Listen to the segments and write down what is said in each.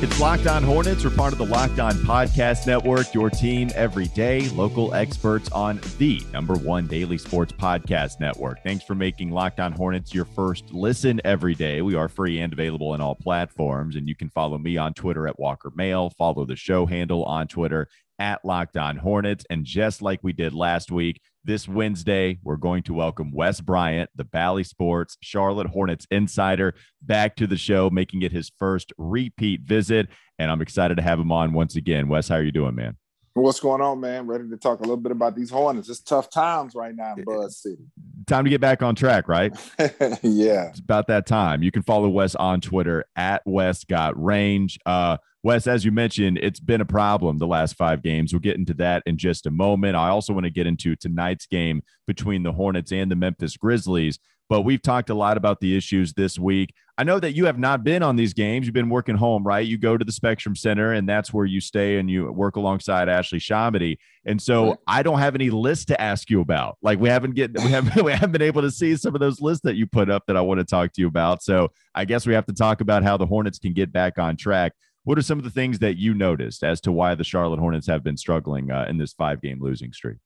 It's Locked On Hornets. We're part of the Locked On Podcast Network, your team every day, local experts on the number one daily sports podcast network. Thanks for making Locked On Hornets your first listen every day. We are free and available in all platforms, and you can follow me on Twitter at Walker Mail, follow the show handle on Twitter at Locked On Hornets. And just like we did last week, this Wednesday, we're going to welcome Wes Bryant, the Bally Sports Charlotte Hornets insider, back to the show, making it his first repeat visit. And I'm excited to have him on once again. Wes, how are you doing, man? What's going on, man? Ready to talk a little bit about these Hornets. It's tough times right now in Buzz City. Time to get back on track, right? yeah. It's about that time. You can follow Wes on Twitter at Wes Got Range. Uh, Wes, as you mentioned, it's been a problem the last five games. We'll get into that in just a moment. I also want to get into tonight's game between the Hornets and the Memphis Grizzlies. But we've talked a lot about the issues this week. I know that you have not been on these games. You've been working home, right? You go to the Spectrum Center, and that's where you stay and you work alongside Ashley ShahAhmadi. And so. I don't have any list to ask you about. Like we haven't get we haven't we haven't been able to see some of those lists that you put up that I want to talk to you about. So I guess we have to talk about how the Hornets can get back on track. What are some of the things that you noticed as to why the Charlotte Hornets have been struggling uh, in this five game losing streak?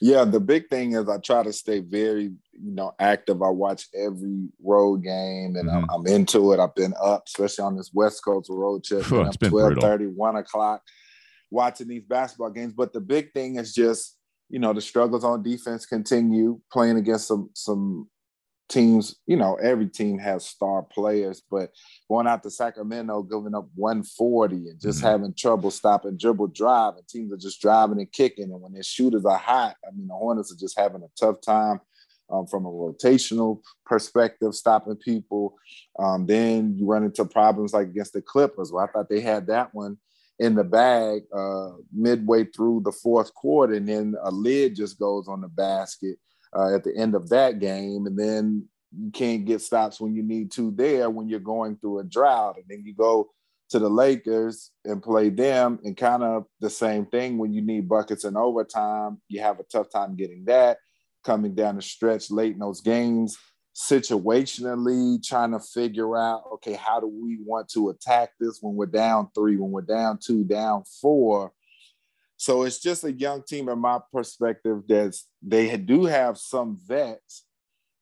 Yeah, the big thing is I try to stay very, you know, active. I watch every road game and mm-hmm. I'm, I'm, into it. I've been up, especially on this West Coast road trip. Phew, it's been 12 30, 1 o'clock watching these basketball games. But the big thing is just, you know, the struggles on defense continue playing against some some teams, you know, every team has star players, but going out to Sacramento, giving up 140 and just mm-hmm. having trouble stopping dribble drive, and teams are just driving and kicking. And when their shooters are hot, I mean, the Hornets are just having a tough time um, from a rotational perspective, stopping people. Um, then you run into problems like against the Clippers, Well, I thought they had that one in the bag uh, midway through the fourth quarter, and then a lid just goes on the basket uh, at the end of that game, and then you can't get stops when you need to there when you're going through a drought, and then you go to the Lakers and play them, and kind of the same thing when you need buckets in overtime, you have a tough time getting that. Coming down the stretch late in those games, situationally trying to figure out okay how do we want to attack this when we're down three when we're down two down four so it's just a young team, in my perspective, that's they do have some vets,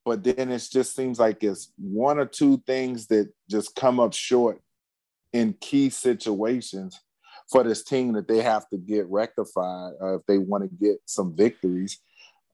but then it just seems like it's one or two things that just come up short in key situations for this team that they have to get rectified uh, if they want to get some victories.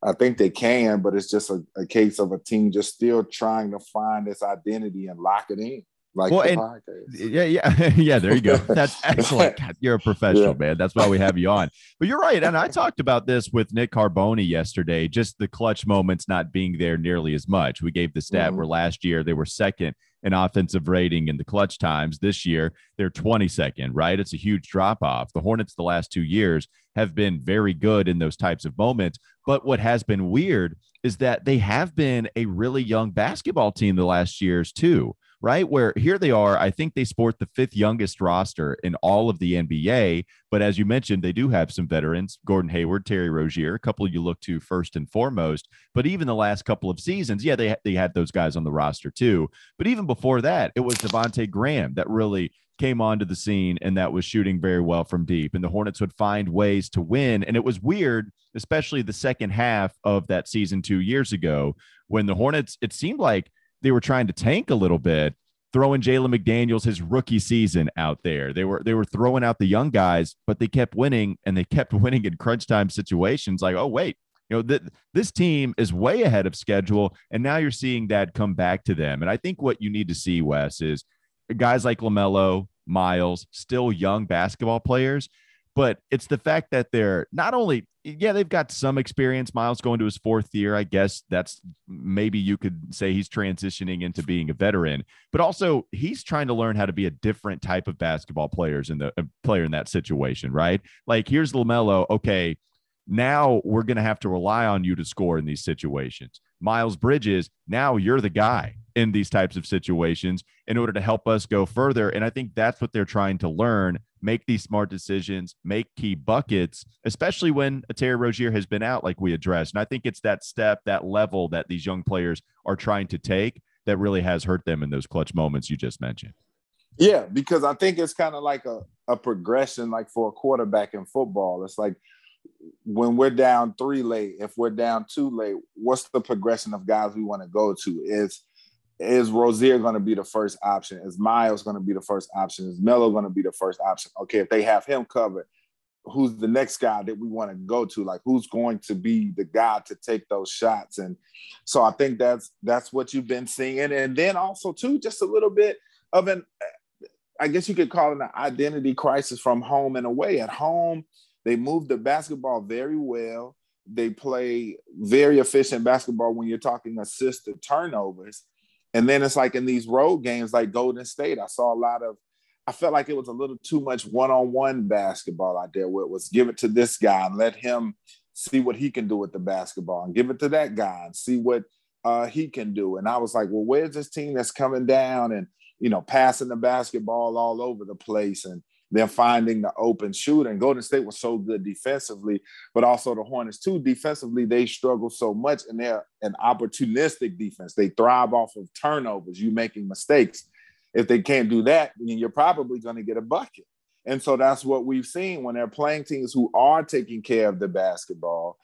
I think they can, but it's just a, a, case of a team just still trying to find its identity and lock it in. Like well, and, yeah, yeah, yeah. There you go. That's excellent. God, you're a professional, yeah. man. That's why we have you on. But you're right, and I talked about this with Nick Carboni yesterday. Just the clutch moments not being there nearly as much. We gave the stat mm-hmm. where last year they were second in offensive rating in the clutch times. This year they're 22nd. Right? It's a huge drop off. The Hornets the last two years have been very good in those types of moments. But what has been weird is that they have been a really young basketball team the last years too right? Where here they are, I think they sport the fifth youngest roster in all of the NBA. But as you mentioned, they do have some veterans Gordon Hayward, Terry Rozier, a couple you look to first and foremost. But even the last couple of seasons, yeah, they, they had those guys on the roster too. But even before that, it was Devonte Graham that really came onto the scene and that was shooting very well from deep. And the Hornets would find ways to win. And it was weird, especially the second half of that season two years ago, when the Hornets, it seemed like they were trying to tank a little bit, throwing Jalen McDaniels his rookie season out there. They were they were throwing out the young guys, but they kept winning and they kept winning in crunch time situations. Like, oh wait, you know th- this team is way ahead of schedule, and now you're seeing that come back to them. And I think what you need to see, Wes, is guys like Lamelo, Miles, still young basketball players, but it's the fact that they're not only yeah they've got some experience. Miles going to his fourth year i guess that's maybe you could say he's transitioning into being a veteran but also he's trying to learn how to be a different type of basketball players in the uh, player in that situation right? Like here's lamelo okay now we're going to have to rely on you to score in these situations. Miles bridges now you're the guy in these types of situations in order to help us go further and i think that's what they're trying to learn make these smart decisions, make key buckets, especially when a Terry Rozier has been out, like we addressed. And I think it's that step, that level that these young players are trying to take that really has hurt them in those clutch moments you just mentioned. Yeah, because I think it's kind of like a, a progression, like for a quarterback in football. It's like when we're down three late, if we're down two late, what's the progression of guys we want to go to? Is is Rozier going to be the first option? Is Miles going to be the first option? Is Melo going to be the first option? Okay, if they have him covered, who's the next guy that we want to go to? Like who's going to be the guy to take those shots? And so I think that's that's what you've been seeing. And then also too, just a little bit of an I guess you could call it an identity crisis from home and away. At home, they move the basketball very well. They play very efficient basketball when you're talking assisted turnovers. And then it's like in these road games like Golden State, I saw a lot of, I felt like it was a little too much one on one basketball out there where it was give it to this guy and let him see what he can do with the basketball and give it to that guy and see what uh, he can do. And I was like, well, where's this team that's coming down and, you know, passing the basketball all over the place and they're finding the open shooter. And Golden State was so good defensively, but also the Hornets too. Defensively, they struggle so much, and they're an opportunistic defense. They thrive off of turnovers, you making mistakes. If they can't do that, then you're probably going to get a bucket. And so that's what we've seen when they're playing teams who are taking care of the basketball.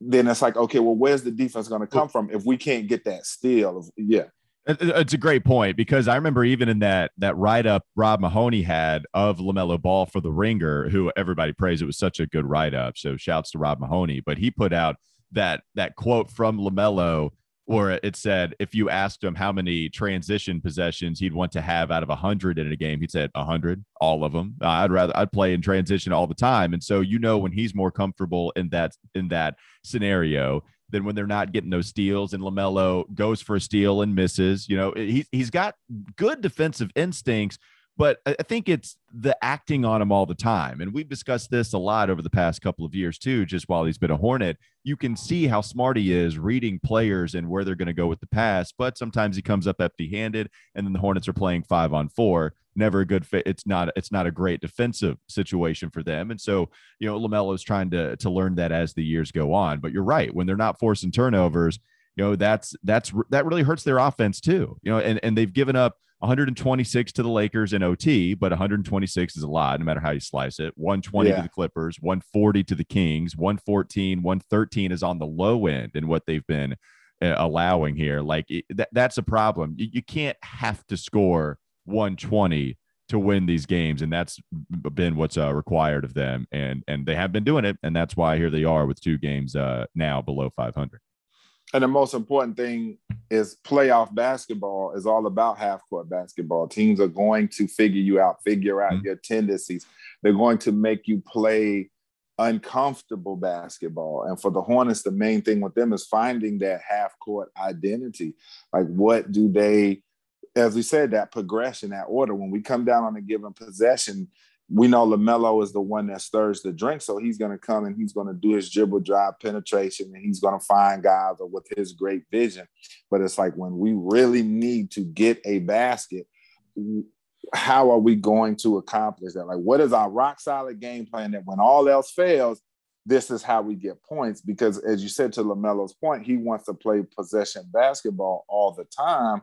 Then it's like, okay, well, where's the defense going to come from if we can't get that steal? Yeah. It's a great point because I remember even in that that write up Rob Mahoney had of LaMelo Ball for the Ringer, who everybody praised. It was such a good write up. So shouts to Rob Mahoney. But he put out that that quote from LaMelo where it said if you asked him how many transition possessions he'd want to have out of 100 in a game he'd said 100 all of them i'd rather i'd play in transition all the time and so you know when he's more comfortable in that in that scenario than when they're not getting those steals. And LaMelo goes for a steal and misses. You know, he, he's got good defensive instincts, but I think it's the acting on him all the time. And we've discussed this a lot over the past couple of years, too, just while he's been a Hornet. You can see how smart he is reading players and where they're going to go with the pass, but sometimes he comes up empty handed, and then the Hornets are playing five on four never a good fit. It's not it's not a great defensive situation for them. And so, you know, LaMelo is trying to to learn that as the years go on. But you're right, when they're not forcing turnovers, you know, that's that's that really hurts their offense too. You know, and and they've given up 126 to the Lakers in OT, but 126 is a lot, no matter how you slice it. 120 yeah. to the Clippers, 140 to the Kings, 114, 113 is on the low end in what they've been uh, allowing here. Like that, that's a problem. You, you can't have to score 120 to win these games, and that's been what's uh, required of them. And and they have been doing it, and that's why here they are with two games uh, now below 500. And the most important thing is playoff basketball is all about half court basketball. Teams are going to figure you out, figure out mm-hmm. your tendencies. They're going to make you play uncomfortable basketball. And for the Hornets, the main thing with them is finding that half court identity. Like, what do they as we said, that progression, that order. When we come down on a given possession, we know LaMelo is the one that stirs the drink. So he's going to come and he's going to do his dribble drive penetration and he's going to find guys with his great vision. But it's like when we really need to get a basket, how are we going to accomplish that? Like, what is our rock solid game plan that when all else fails, this is how we get points? Because as you said to LaMelo's point, he wants to play possession basketball all the time.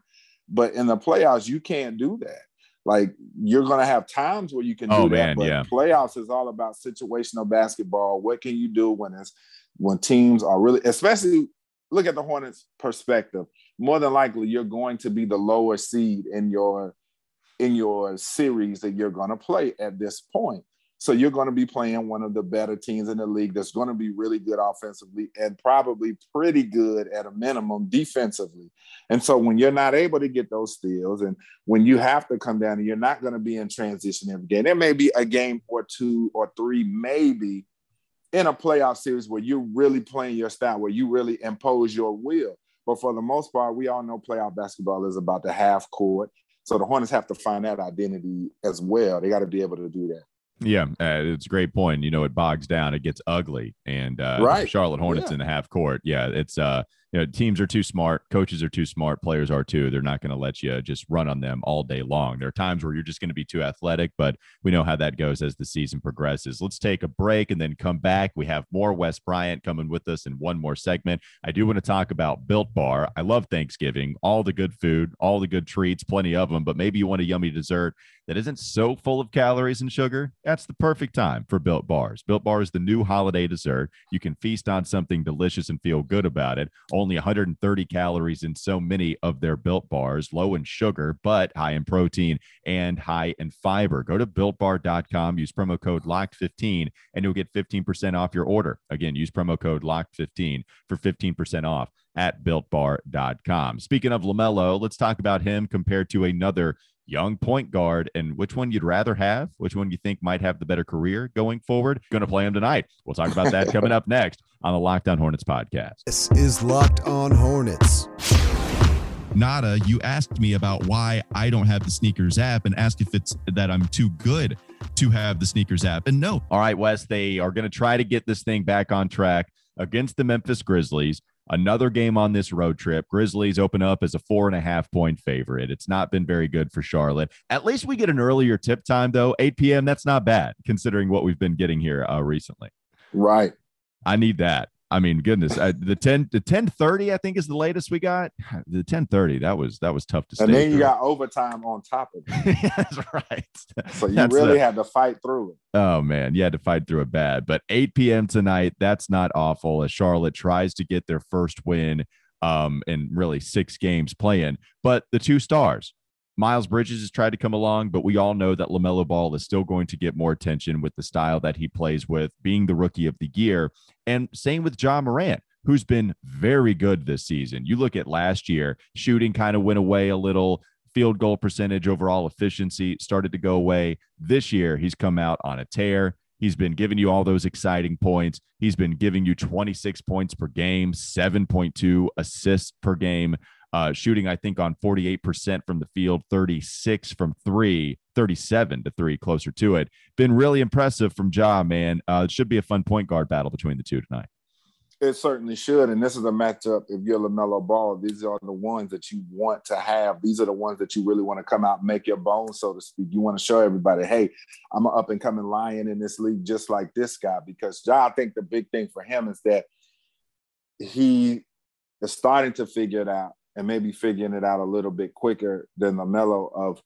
But in the playoffs, you can't do that. Like you're gonna have times where you can oh, do man, that, but yeah. playoffs is all about situational basketball. What can you do when it's when teams are really, especially look at the Hornets' perspective. More than likely, you're going to be the lower seed in your in your series that you're going to play at this point. So you're going to be playing one of the better teams in the league that's going to be really good offensively and probably pretty good at a minimum defensively. And so when you're not able to get those steals and when you have to come down and you're not going to be in transition every game, there may be a game or two or three, maybe in a playoff series where you're really playing your style, where you really impose your will. But for the most part, we all know playoff basketball is about the half court. So the Hornets have to find that identity as well. They got to be able to do that. Yeah, uh, it's a great point. You know, it bogs down, it gets ugly, and uh, right. Charlotte Hornets yeah. in the half court. Yeah, it's uh, you know, teams are too smart, coaches are too smart, players are too. They're not going to let you just run on them all day long. There are times where you're just going to be too athletic, but we know how that goes as the season progresses. Let's take a break and then come back. We have more Wes Bryant coming with us in one more segment. I do want to talk about Built Bar. I love Thanksgiving, all the good food, all the good treats, plenty of them, but maybe you want a yummy dessert that isn't so full of calories and sugar. That's the perfect time for Built Bars. Built Bar is the new holiday dessert. You can feast on something delicious and feel good about it 130 calories in so many of their built bars, low in sugar, but high in protein and high in fiber. Go to builtbar.com, use promo code LOCKED15, and you'll get 15% off your order. Again, use promo code LOCKED15 for 15% off at builtbar.com. Speaking of LaMelo, let's talk about him compared to another young point guard and which one you'd rather have, which one you think might have the better career going forward. Going to play him tonight. We'll talk about that coming up next on the Locked On Hornets podcast. This is Locked On Hornets. Nada, you asked me about why I don't have the sneakers app and asked if it's that I'm too good to have the sneakers app. And no. All right, Wes, they are going to try to get this thing back on track against the Memphis Grizzlies. Another game on this road trip. Grizzlies open up as a four and a half point favorite. It's not been very good for Charlotte. At least we get an earlier tip time, though. 8 p.m. That's not bad considering what we've been getting here uh, recently. Right. I need that. I mean, goodness, I, the ten the ten thirty I think is the latest we got. The ten thirty that was that was tough to. And then you through. got overtime on top of it. That's right. So you that's really the, had to fight through it. Oh man, you had to fight through it bad. But eight p.m. tonight, that's not awful. As Charlotte tries to get their first win, um, in really six games playing, but the two stars Miles Bridges has tried to come along, but we all know that LaMelo Ball is still going to get more attention with the style that he plays with, being the rookie of the year. And same with Ja Morant, who's been very good this season. You look at last year, shooting kind of went away a little, field goal percentage, overall efficiency started to go away. This year, he's come out on a tear. He's been giving you all those exciting points. He's been giving you 26 points per game, 7.2 assists per game uh, shooting, I think, on 48% from the field, 36 from three, 37 to three, closer to it. Been really impressive from Ja, man. Uh, it should be a fun point guard battle between the two tonight. It certainly should. And this is a matchup. If you're LaMelo Ball, these are the ones that you want to have. These are the ones that you really want to come out and make your bones, so to speak. You want to show everybody, hey, I'm an up and coming lion in this league, just like this guy. Because Ja, I think the big thing for him is that he is starting to figure it out and maybe figuring it out a little bit quicker than LaMelo of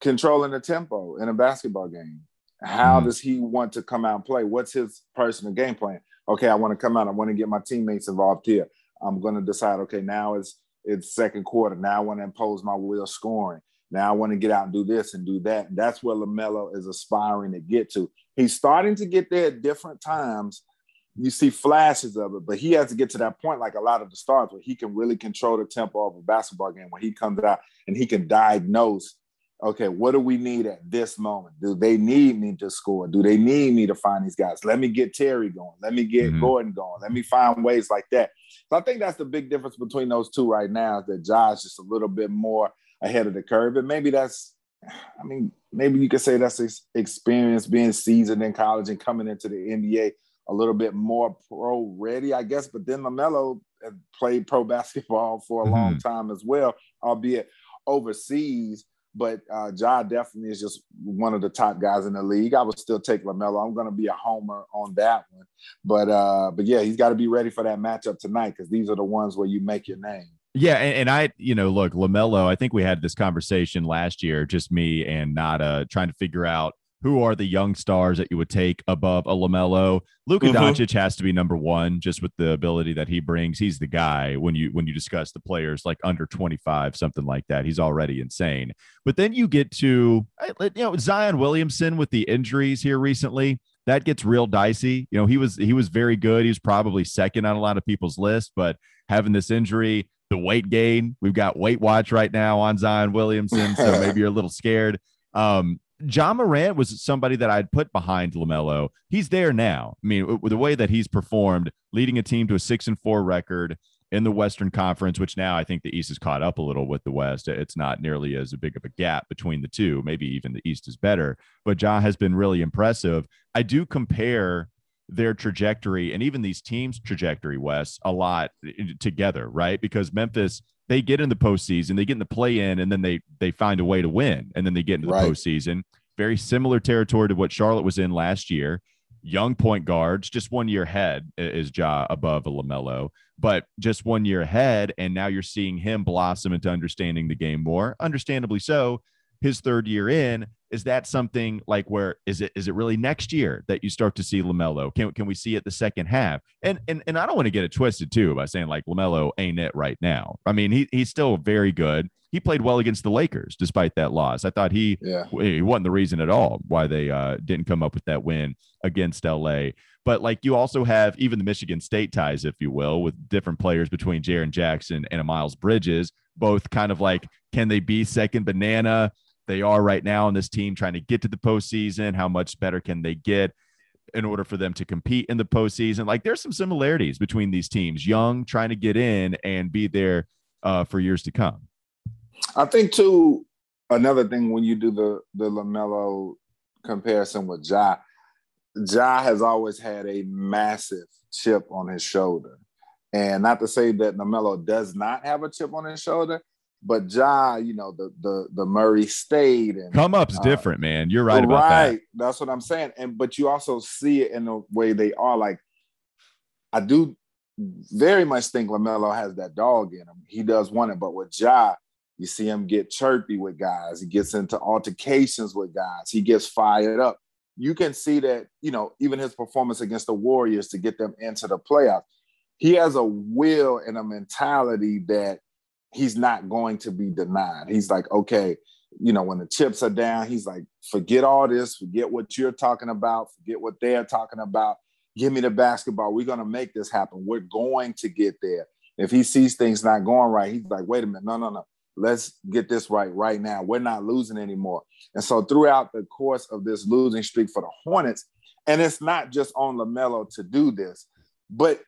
controlling the tempo in a basketball game. How mm-hmm. does he want to come out and play? What's his personal game plan? Okay, I want to come out. I want to get my teammates involved here. I'm going to decide. Okay, now it's it's second quarter. Now I want to impose my will scoring. Now I want to get out and do this and do that. And that's where LaMelo is aspiring to get to. He's starting to get there at different times, you see flashes of it, but he has to get to that point, like a lot of the stars, where he can really control the tempo of a basketball game. When he comes out and he can diagnose, okay, what do we need at this moment? Do they need me to score? Do they need me to find these guys? Let me get Terry going. Let me get mm-hmm. Gordon going. Let me find ways like that. So I think that's the big difference between those two right now is that Ja is a little bit more ahead of the curve, and maybe that's, I mean, maybe you could say that's experience being seasoned in college and coming into the NBA a little bit more pro ready, I guess. But then LaMelo played pro basketball for a mm-hmm. long time as well, albeit overseas. But uh, Ja definitely is just one of the top guys in the league. I would still take LaMelo. I'm going to be a homer on that one. But uh, but yeah, he's got to be ready for that matchup tonight because these are the ones where you make your name. Yeah, and, and, I, you know, look, Lamelo. I think we had this conversation last year, just me and Nada trying to figure out who are the young stars that you would take above a LaMelo? Luka mm-hmm. Doncic has to be number one, just with the ability that he brings. He's the guy when you when you discuss the players like under 25, something like that. He's already insane. But then you get to you know Zion Williamson with the injuries here recently. That gets real dicey. You know, he was he was very good. He was probably second on a lot of people's list, but having this injury, the weight gain, we've got Weight Watch right now on Zion Williamson, so maybe you're a little scared. Um, Ja Morant was somebody that I'd put behind LaMelo. He's there now. I mean, the way that he's performed, leading a team to a six and four record in the Western Conference, which now I think the East has caught up a little with the West. It's not nearly as big of a gap between the two. Maybe even the East is better. But Ja has been really impressive. I do compare their trajectory and even these teams' trajectory, Wes, a lot eh, together, right? Because Memphis, they get in the postseason, they get in the play in, and then they they find a way to win, and then they get into the postseason. Very similar territory to what Charlotte was in last year. Young point guards, just one year ahead is Ja above a Lamelo, but just one year ahead, and now you're seeing him blossom into understanding the game more. Understandably so. His third year in, is that something like where is it is it really next year that you start to see Lamelo? Can can we see it the second half? And and and I don't want to get it twisted too by saying like Lamelo ain't it right now. I mean he he's still very good. He played well against the Lakers despite that loss. I thought he Yeah. he wasn't the reason at all why they uh, didn't come up with that win against LA. But like you also have even the Michigan State ties, if you will, with different players between Jaren Jackson and a Miles Bridges, both kind of like can they be second banana? They are right now in this team trying to get to the postseason. How much better can they get in order for them to compete in the postseason? Like there's some similarities between these teams, young, trying to get in and be there uh, for years to come. I think too. Another thing when you do the the Lamelo comparison with Ja, Ja has always had a massive chip on his shoulder, and not to say that Lamelo does not have a chip on his shoulder, but Ja, you know the the the Murray State and Come up's Uh, different, man. You're right about right. that. That's what I'm saying. And but you also see it in the way they are. Like I do very much think Lamelo has that dog in him. He does want it, but with Ja, you see him get chirpy with guys. He gets into altercations with guys. He gets fired up. You can see that, you know, even his performance against the Warriors to get them into the playoffs. He has a will and a mentality that he's not going to be denied. He's like, okay, you know, when the chips are down, he's like, forget all this, forget what you're talking about, forget what they're talking about. Give me the basketball. We're going to make this happen. We're going to get there. If he sees things not going right, he's like, wait a minute, no, no, no. Let's get this right right now. We're not losing anymore. And so throughout the course of this losing streak for the Hornets, and it's not just on LaMelo to do this, but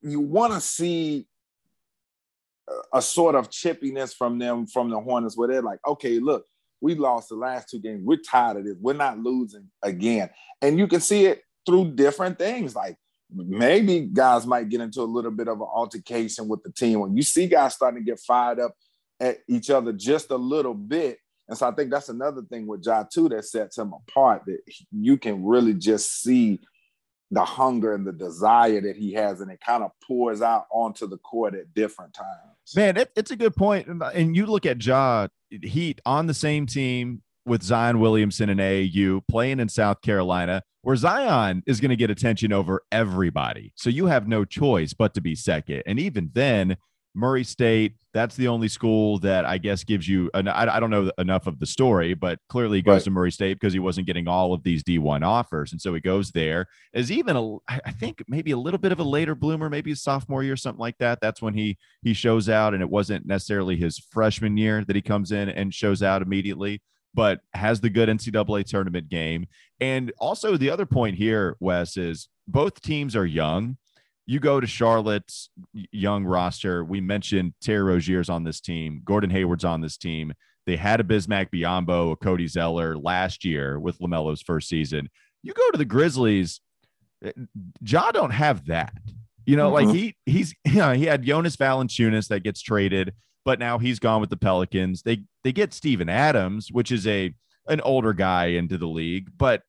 you want to see a- sort of chippiness from them from the Hornets where they're like, okay, look, we lost the last two games. We're tired of this. We're not losing again. And you can see it through different things. Like maybe guys might get into a little bit of an altercation with the team. When you see guys starting to get fired up at each other just a little bit. And so I think that's another thing with Ja too that sets him apart that you can really just see the hunger and the desire that he has, and it kind of pours out onto the court at different times. Man, it, it's a good point. And you look at Ja Heat on the same team with Zion Williamson and AAU playing in South Carolina, where Zion is going to get attention over everybody. So you have no choice but to be second. And even then, Murray State, that's the only school that I guess gives you, an, I, I don't know enough of the story, but clearly he goes Right. to Murray State because he wasn't getting all of these D1 offers. And so he goes there as even a, I I think maybe a little bit of a later bloomer, maybe his sophomore year, something like that. That's when he he shows out, and it wasn't necessarily his freshman year that he comes in and shows out immediately, but has the good NCAA tournament game. And also the other point here, Wes, is both teams are young. You go to Charlotte's young roster. We mentioned Terry Rozier's on this team. Gordon Hayward's on this team. They had a Bismack Biyombo, a Cody Zeller last year with LaMelo's first season. You go to the Grizzlies, Ja don't have that. You know, like Mhm. he he's you know, he had Jonas Valanciunas that gets traded, but now he's gone with the Pelicans. They they get Steven Adams, which is a an older guy into the league, but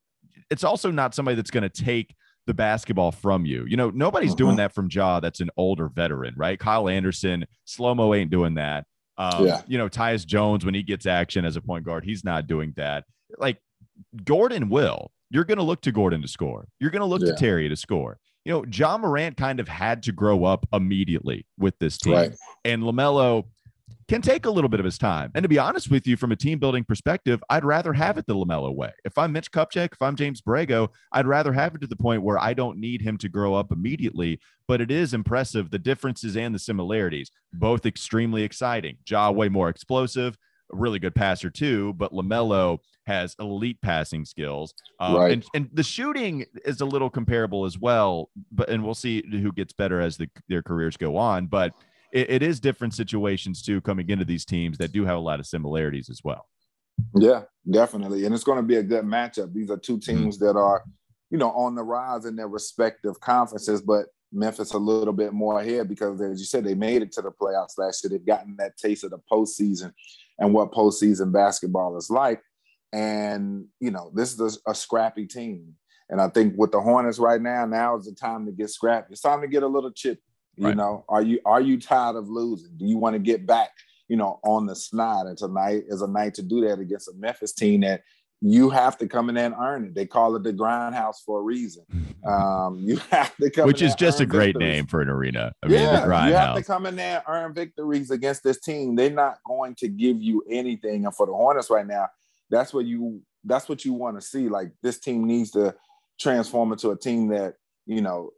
it's also not somebody that's going to take the basketball from you. You know, nobody's doing Mhm. that from Ja that's an older veteran, right? Kyle Anderson, slow mo ain't doing that. Um, Yeah. You know, Tyus Jones, when he gets action as a point guard, he's not doing that. Like Gordon will. You're going to look to Gordon to score. You're going to look Yeah. to Terry to score. You know, Ja Morant kind of had to grow up immediately with this team. Right. And LaMelo can take a little bit of his time. And to be honest with you, from a team building perspective, I'd rather have it the LaMelo way. If I'm Mitch Kupchak, if I'm James Borrego, I'd rather have it to the point where I don't need him to grow up immediately. But it is impressive the differences and the similarities, both extremely exciting. Ja, way more explosive, a really good passer too, but LaMelo has elite passing skills. Um, Right. and, and the shooting is a little comparable as well, but and we'll see who gets better as the, their careers go on. But it, it is different situations too coming into these teams that do have a lot of similarities as well. Yeah, definitely. And it's going to be a good matchup. These are two mm-hmm. teams that are you know, on the rise in their respective conferences, but Memphis a little bit more ahead because, as you said, they made it to the playoffs last year. They've gotten that taste of the postseason and what postseason basketball is like. And, you know, this is a, a scrappy team. And I think with the Hornets right now, now is the time to get scrappy. It's time to get a little chip. You right. know, are you are you tired of losing? Do you want to get back, you know, on the snide? And tonight is a night to do that against a Memphis team that you have to come in there and earn it. They call it the grindhouse for a reason. Um, you have to come, which is just a great victories. name for an arena. I yeah, mean, the grindhouse. You have to come in there and earn victories against this team. They're not going to give you anything. And for the Hornets right now, that's what you that's what you want to see. Like this team needs to transform into a team that you know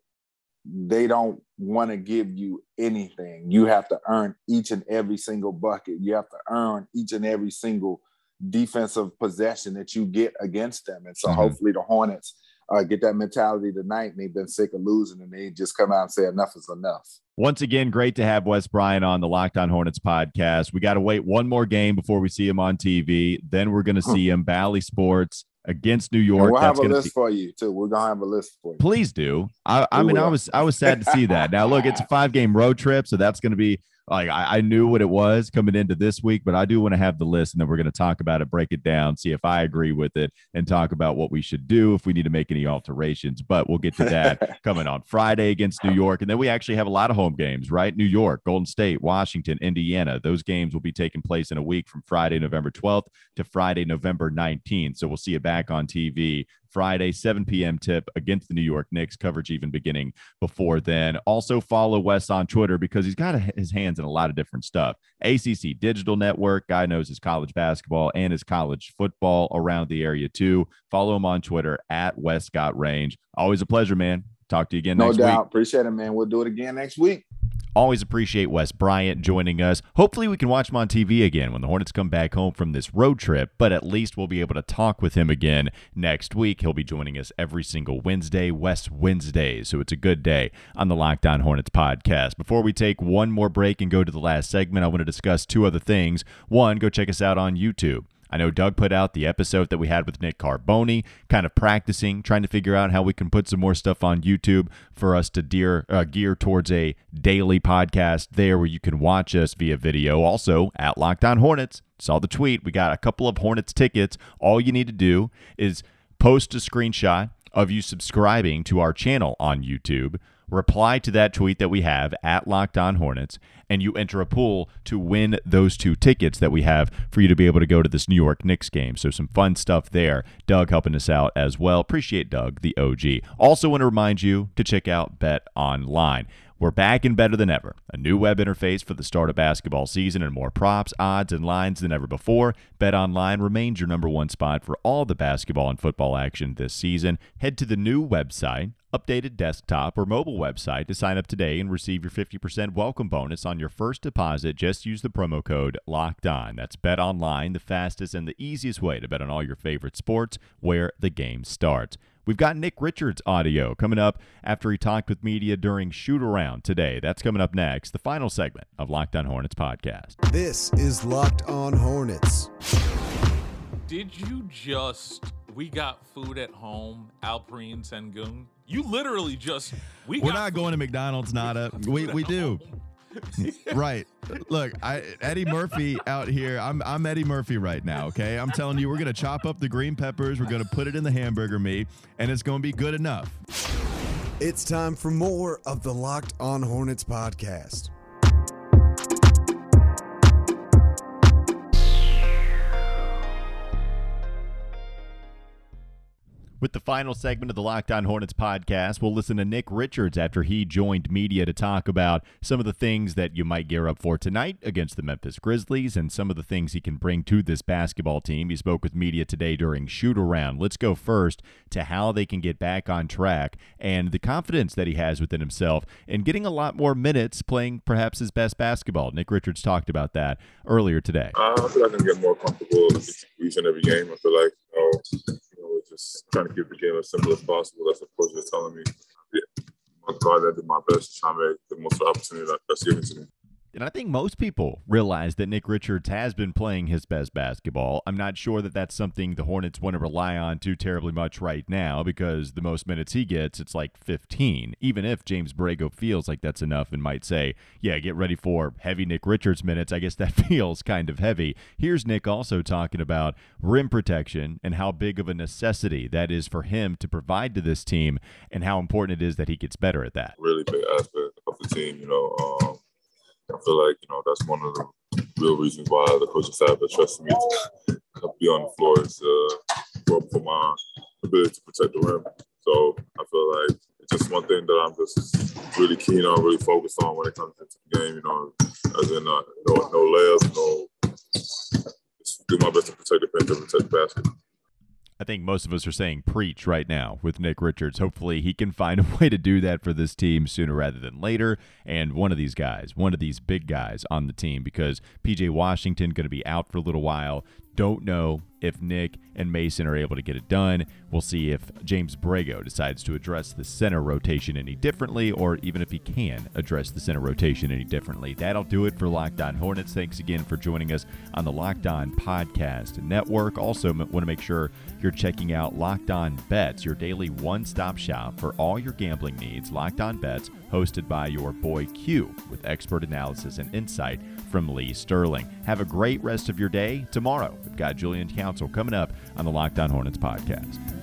they don't want to give you anything. You have to earn each and every single bucket. You have to earn each and every single defensive possession that you get against them. And so mm-hmm. hopefully the Hornets uh, get that mentality tonight. And they've been sick of losing and they just come out and say enough is enough. Once again, great to have Wes Bryant on the Locked On Hornets podcast. We got to wait one more game before we see him on TV. Then we're going to see him Bally Sports against New York. And we'll That's have a list be... for you too. We're gonna have a list for you. Please do. I, I mean, I was I was sad to see that. Now look, it's a five game road trip, so that's going to be like I, I, knew what it was coming into this week, but I do want to have the list and then we're going to talk about it, break it down, see if I agree with it, and talk about what we should do if we need to make any alterations. But we'll get to that coming on Friday against New York. And then we actually have a lot of home games, right? New York, Golden State, Washington, Indiana. Those games will be taking place in a week from Friday, November 12th to Friday, November 19th. So we'll see it back on TV Friday, 7 p.m. tip against the New York Knicks. Coverage even beginning before then. Also follow Wes on Twitter because he's got his hands in a lot of different stuff. ACC Digital Network, guy knows his college basketball and his college football around the area too. Follow him on Twitter at Wes Got Range. Always a pleasure, man. Talk to you again next week. no doubt. Week. Appreciate it, man. We'll do it again next week. Always appreciate Wes Bryant joining us. Hopefully, we can watch him on TV again when the Hornets come back home from this road trip, but at least we'll be able to talk with him again next week. He'll be joining us every single Wednesday, Wes Wednesdays. So it's a good day on the Locked On Hornets podcast. Before we take one more break and go to the last segment, I want to discuss two other things. One, go check us out on YouTube. I know Doug put out the episode that we had with Nick Carboni, kind of practicing, trying to figure out how we can put some more stuff on YouTube for us to gear, uh, gear towards a daily podcast there where you can watch us via video. Also at Locked On Hornets, saw the tweet. We got a couple of Hornets tickets. All you need to do is post a screenshot of you subscribing to our channel on YouTube reply to that tweet that we have at Locked On Hornets, and you enter a pool to win those two tickets that we have for you to be able to go to this New York Knicks game. So some fun stuff there. Doug helping us out as well. Appreciate Doug, the OG. Also want to remind you to check out Bet Online. We're back and better than ever. A new web interface for the start of basketball season and more props, odds, and lines than ever before. Bet Online remains your number one spot for all the basketball and football action this season. Head to the new website, updated desktop or mobile website to sign up today and receive your 50% welcome bonus on your first deposit. Just use the promo code LOCKED ON. That's Bet Online, the fastest and the easiest way to bet on all your favorite sports where the game starts. We've got Nick Richards audio coming up after he talked with media during shoot around today. That's coming up next, the final segment of Locked On Hornets podcast. This is Locked On Hornets. Did you just we got food at home, Alperen Sengun? You literally just we We're not food. going to McDonald's, Nada. We we do. right. Look, I Eddie Murphy out here. I'm I'm Eddie Murphy right now, okay? I'm telling you, we're gonna chop up the green peppers, we're gonna put it in the hamburger meat, and it's gonna be good enough. It's time for more of the Locked On Hornets podcast. With the final segment of the Locked On Hornets podcast, we'll listen to Nick Richards after he joined media to talk about some of the things that you might gear up for tonight against the Memphis Grizzlies and some of the things he can bring to this basketball team. He spoke with media today during shoot around. Let's go first to how they can get back on track and the confidence that he has within himself and getting a lot more minutes playing perhaps his best basketball. Nick Richards talked about that earlier today. Uh, I feel like I can get more comfortable each and every game. I feel like just trying to keep the game as simple as possible. That's what coach is telling me. Yeah, I'm glad I did my best to try to make the most opportunity that, that's given to me. And I think most people realize that Nick Richards has been playing his best basketball. I'm not sure that that's something the Hornets want to rely on too terribly much right now because the most minutes he gets, it's like 15. Even if James Borrego feels like that's enough and might say, yeah, get ready for heavy Nick Richards minutes, I guess that feels kind of heavy. Here's Nick also talking about rim protection and how big of a necessity that is for him to provide to this team and how important it is that he gets better at that. Really big aspect of the team, you know. Um, I feel like you know that's one of the real reasons why the coaching staff has trusted me to be on the floor is uh, for, my ability to protect the rim. So I feel like it's just one thing that I'm just really keen on, really focused on when it comes into the game. You know, as in uh, no no layups, no. Just do my best to protect the paint and protect the basket. I think most of us are saying preach right now with Nick Richards. Hopefully, he can find a way to do that for this team sooner rather than later. And one of these guys, one of these big guys on the team, because PJ Washington going to be out for a little while. Don't know if Nick and Mason are able to get it done. We'll see if James Borrego decides to address the center rotation any differently, or even if he can address the center rotation any differently. That'll do it for Locked On Hornets. Thanks again for joining us on the Locked On Podcast Network. Also, want to make sure you're checking out Locked On Bets, your daily one stop shop for all your gambling needs. Locked On Bets, hosted by your boy Q, with expert analysis and insight from Lee Sterling. Have a great rest of your day. Tomorrow, we've got Julian Council coming up on the Locked On Hornets podcast.